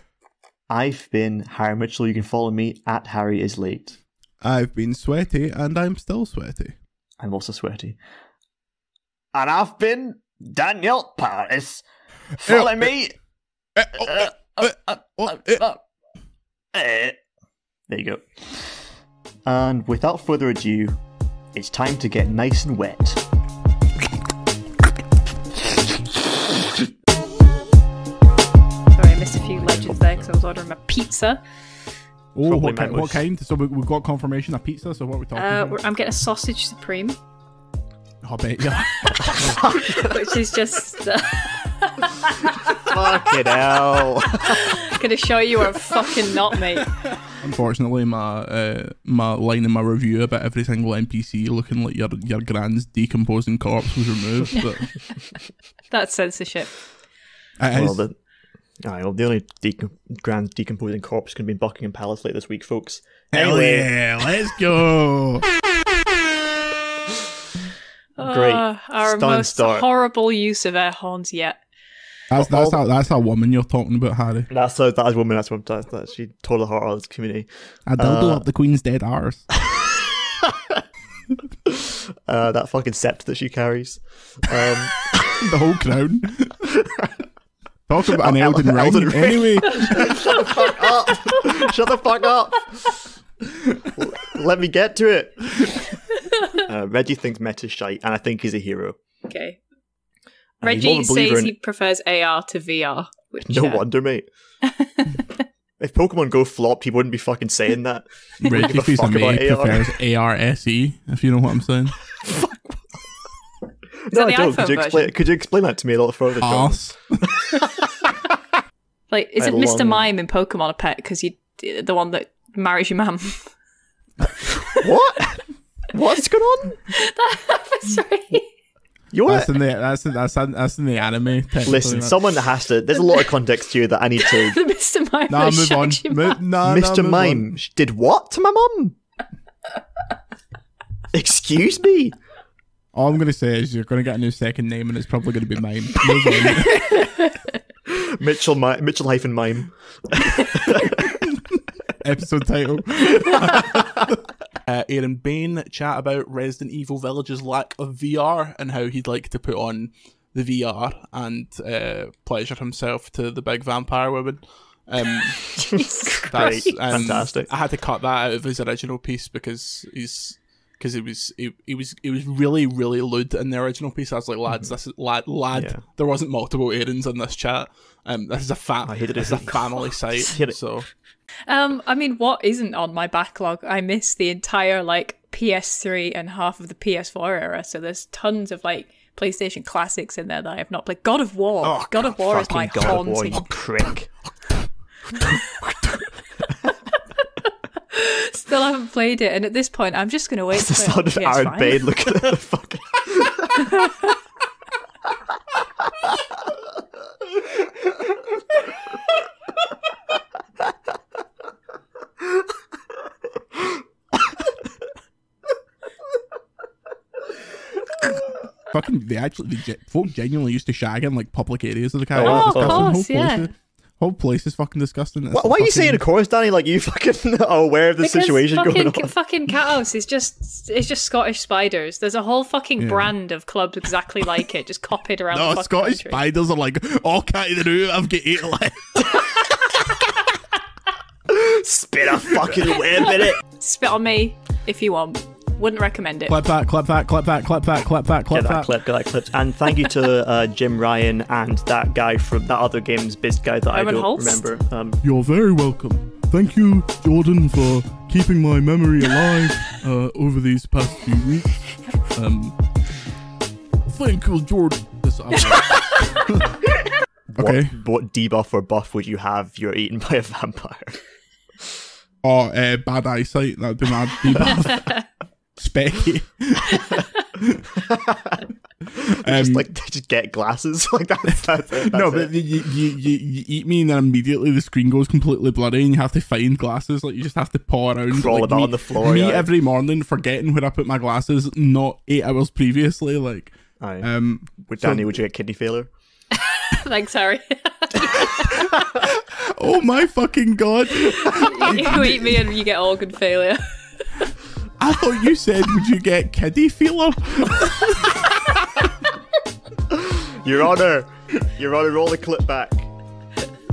I've been Harry Mitchell. You can follow me at Harry is late. I've been sweaty and I'm still sweaty. I'm also sweaty. And I've been Daniel Paris. Follow me. There you go. And without further ado, it's time to get nice and wet. Sorry, I missed a few legends there because I was ordering my pizza. Oh, what, ki- meant what kind? So we, we've got confirmation of pizza. So what are we talking Uh, about? I'm getting a sausage supreme, I bet yeah. which is just uh, Fucking hell. gonna show you are fucking not, mate. Unfortunately, my uh, my line in my review about every single NPC looking like your your grand's decomposing corpse was removed. But That's censorship. it well, is- the, aye, well, the only decom- grand decomposing corpse can be in Buckingham Palace late this week, folks. hell Anyway, yeah, let's go. Great. Uh, our Stunning most start. horrible use of air horns yet. That's that's All- that, that's that woman you're talking about, Harry. That's a, that is woman. That's what that's, that she tore the heart out of this community. I dildo Uh, up the Queen's dead arse. Uh, that fucking scepter that she carries. Um, the whole crown. Talk about an Oh, Elden El- Ring. Elden Ring. Anyway, Shut the fuck up. L- Let me get to it. Uh, Reggie thinks Meta's shite, and I think he's a hero. Okay. And he's more Reggie of a believer says in- he prefers AR to VR. Which, No uh, wonder, mate. if Pokemon Go flopped, he wouldn't be fucking saying that. Reggie give a Fils fuck about AR. prefers ARSE, E, if you know what I'm saying. no, that I the don't. Could you explain? Could you explain that to me a little further? John? Arse. Like, is I it Mr. long- Mime in Pokemon a pet? Because you, the one that marries your mum. What? What's going on? Sorry. You're That's in the that's in, that's in, that's in the anime. technically, Listen, that's- someone has to. There's a lot of context here that I need to. the Mr. Mime. Nah, move on. shags your Mo- mum. nah, nah, Mr. move. Mime sh- did what to my mum? Excuse me. All I'm gonna say is you're gonna get a new second name, and it's probably gonna be mine. Move on. Mitchell Mi- Mitchell hyphen mime. Episode title. Uh, Aaron Bain chat about Resident Evil Village's lack of VR and how he'd like to put on the VR and uh, pleasure himself to the big vampire woman. Um, that's um, Fantastic. I had to cut that out of his original piece because he's because it was it, it was it was really really lewd in the original piece. I was like, lads, this is lad lad. Yeah. There wasn't multiple Aarons in this chat. Um, this is a fat. I this it. is a family site. Hit it. So Um, I mean, what isn't on my backlog? I missed the entire like PS3 and half of the PS4 era, so there's tons of like PlayStation classics in there that I have not played. God of War. Oh, God of War is fucking my God of War, haunting. you prick. Still haven't played it, and at this point, I'm just gonna wait. the for sound of PS5. Aaron Bain looking at the fucking. fucking they actually they, ge- folk genuinely used to shag in like public areas of the car. Oh, of disgusting. course, yeah. Place is, whole place is fucking disgusting. It's Why, why are you saying of course, Dani? Like you fucking are aware of the Because situation fucking, going on. fucking cat house is just it's just Scottish spiders. There's a whole fucking brand of clubs exactly like it, just copied around the No, fucking Scottish country. spiders are like, oh, can't the root, I've got eight left. Spit a fucking web in it. Spit on me if you want. Wouldn't recommend it. clip that, clip that, clip that, clip that, clip that, clip Get that that. clip, get that clip. And thank you to uh, Jim Ryan and that guy from that other games biz guy that I Owen don't Holst? remember. Um, You're very welcome. Thank you, Jordan, for keeping my memory alive uh, over these past few weeks. Um, thank you, Jordan. This- okay. What, what debuff or buff would you have? if You're eaten by a vampire. Oh, uh, bad eyesight. That'd be mad. Debuff. Specky. just Um, like just get glasses like that's, that's it. no, but it. you, you, you, you eat me and then immediately the screen goes completely blurry and you have to find glasses. Like you just have to paw around. Crawl like, about me, on the floor, Me yeah. every morning forgetting where I put my glasses, not eight hours previously. Like, Aye. um, Would so- Dani, would you get kidney failure? Thanks, Harry. oh my fucking god! you eat me and you get organ failure. I thought you said, would you get kiddie feeler? Your Honor, Your Honor, roll the clip back.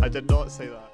I did not say that.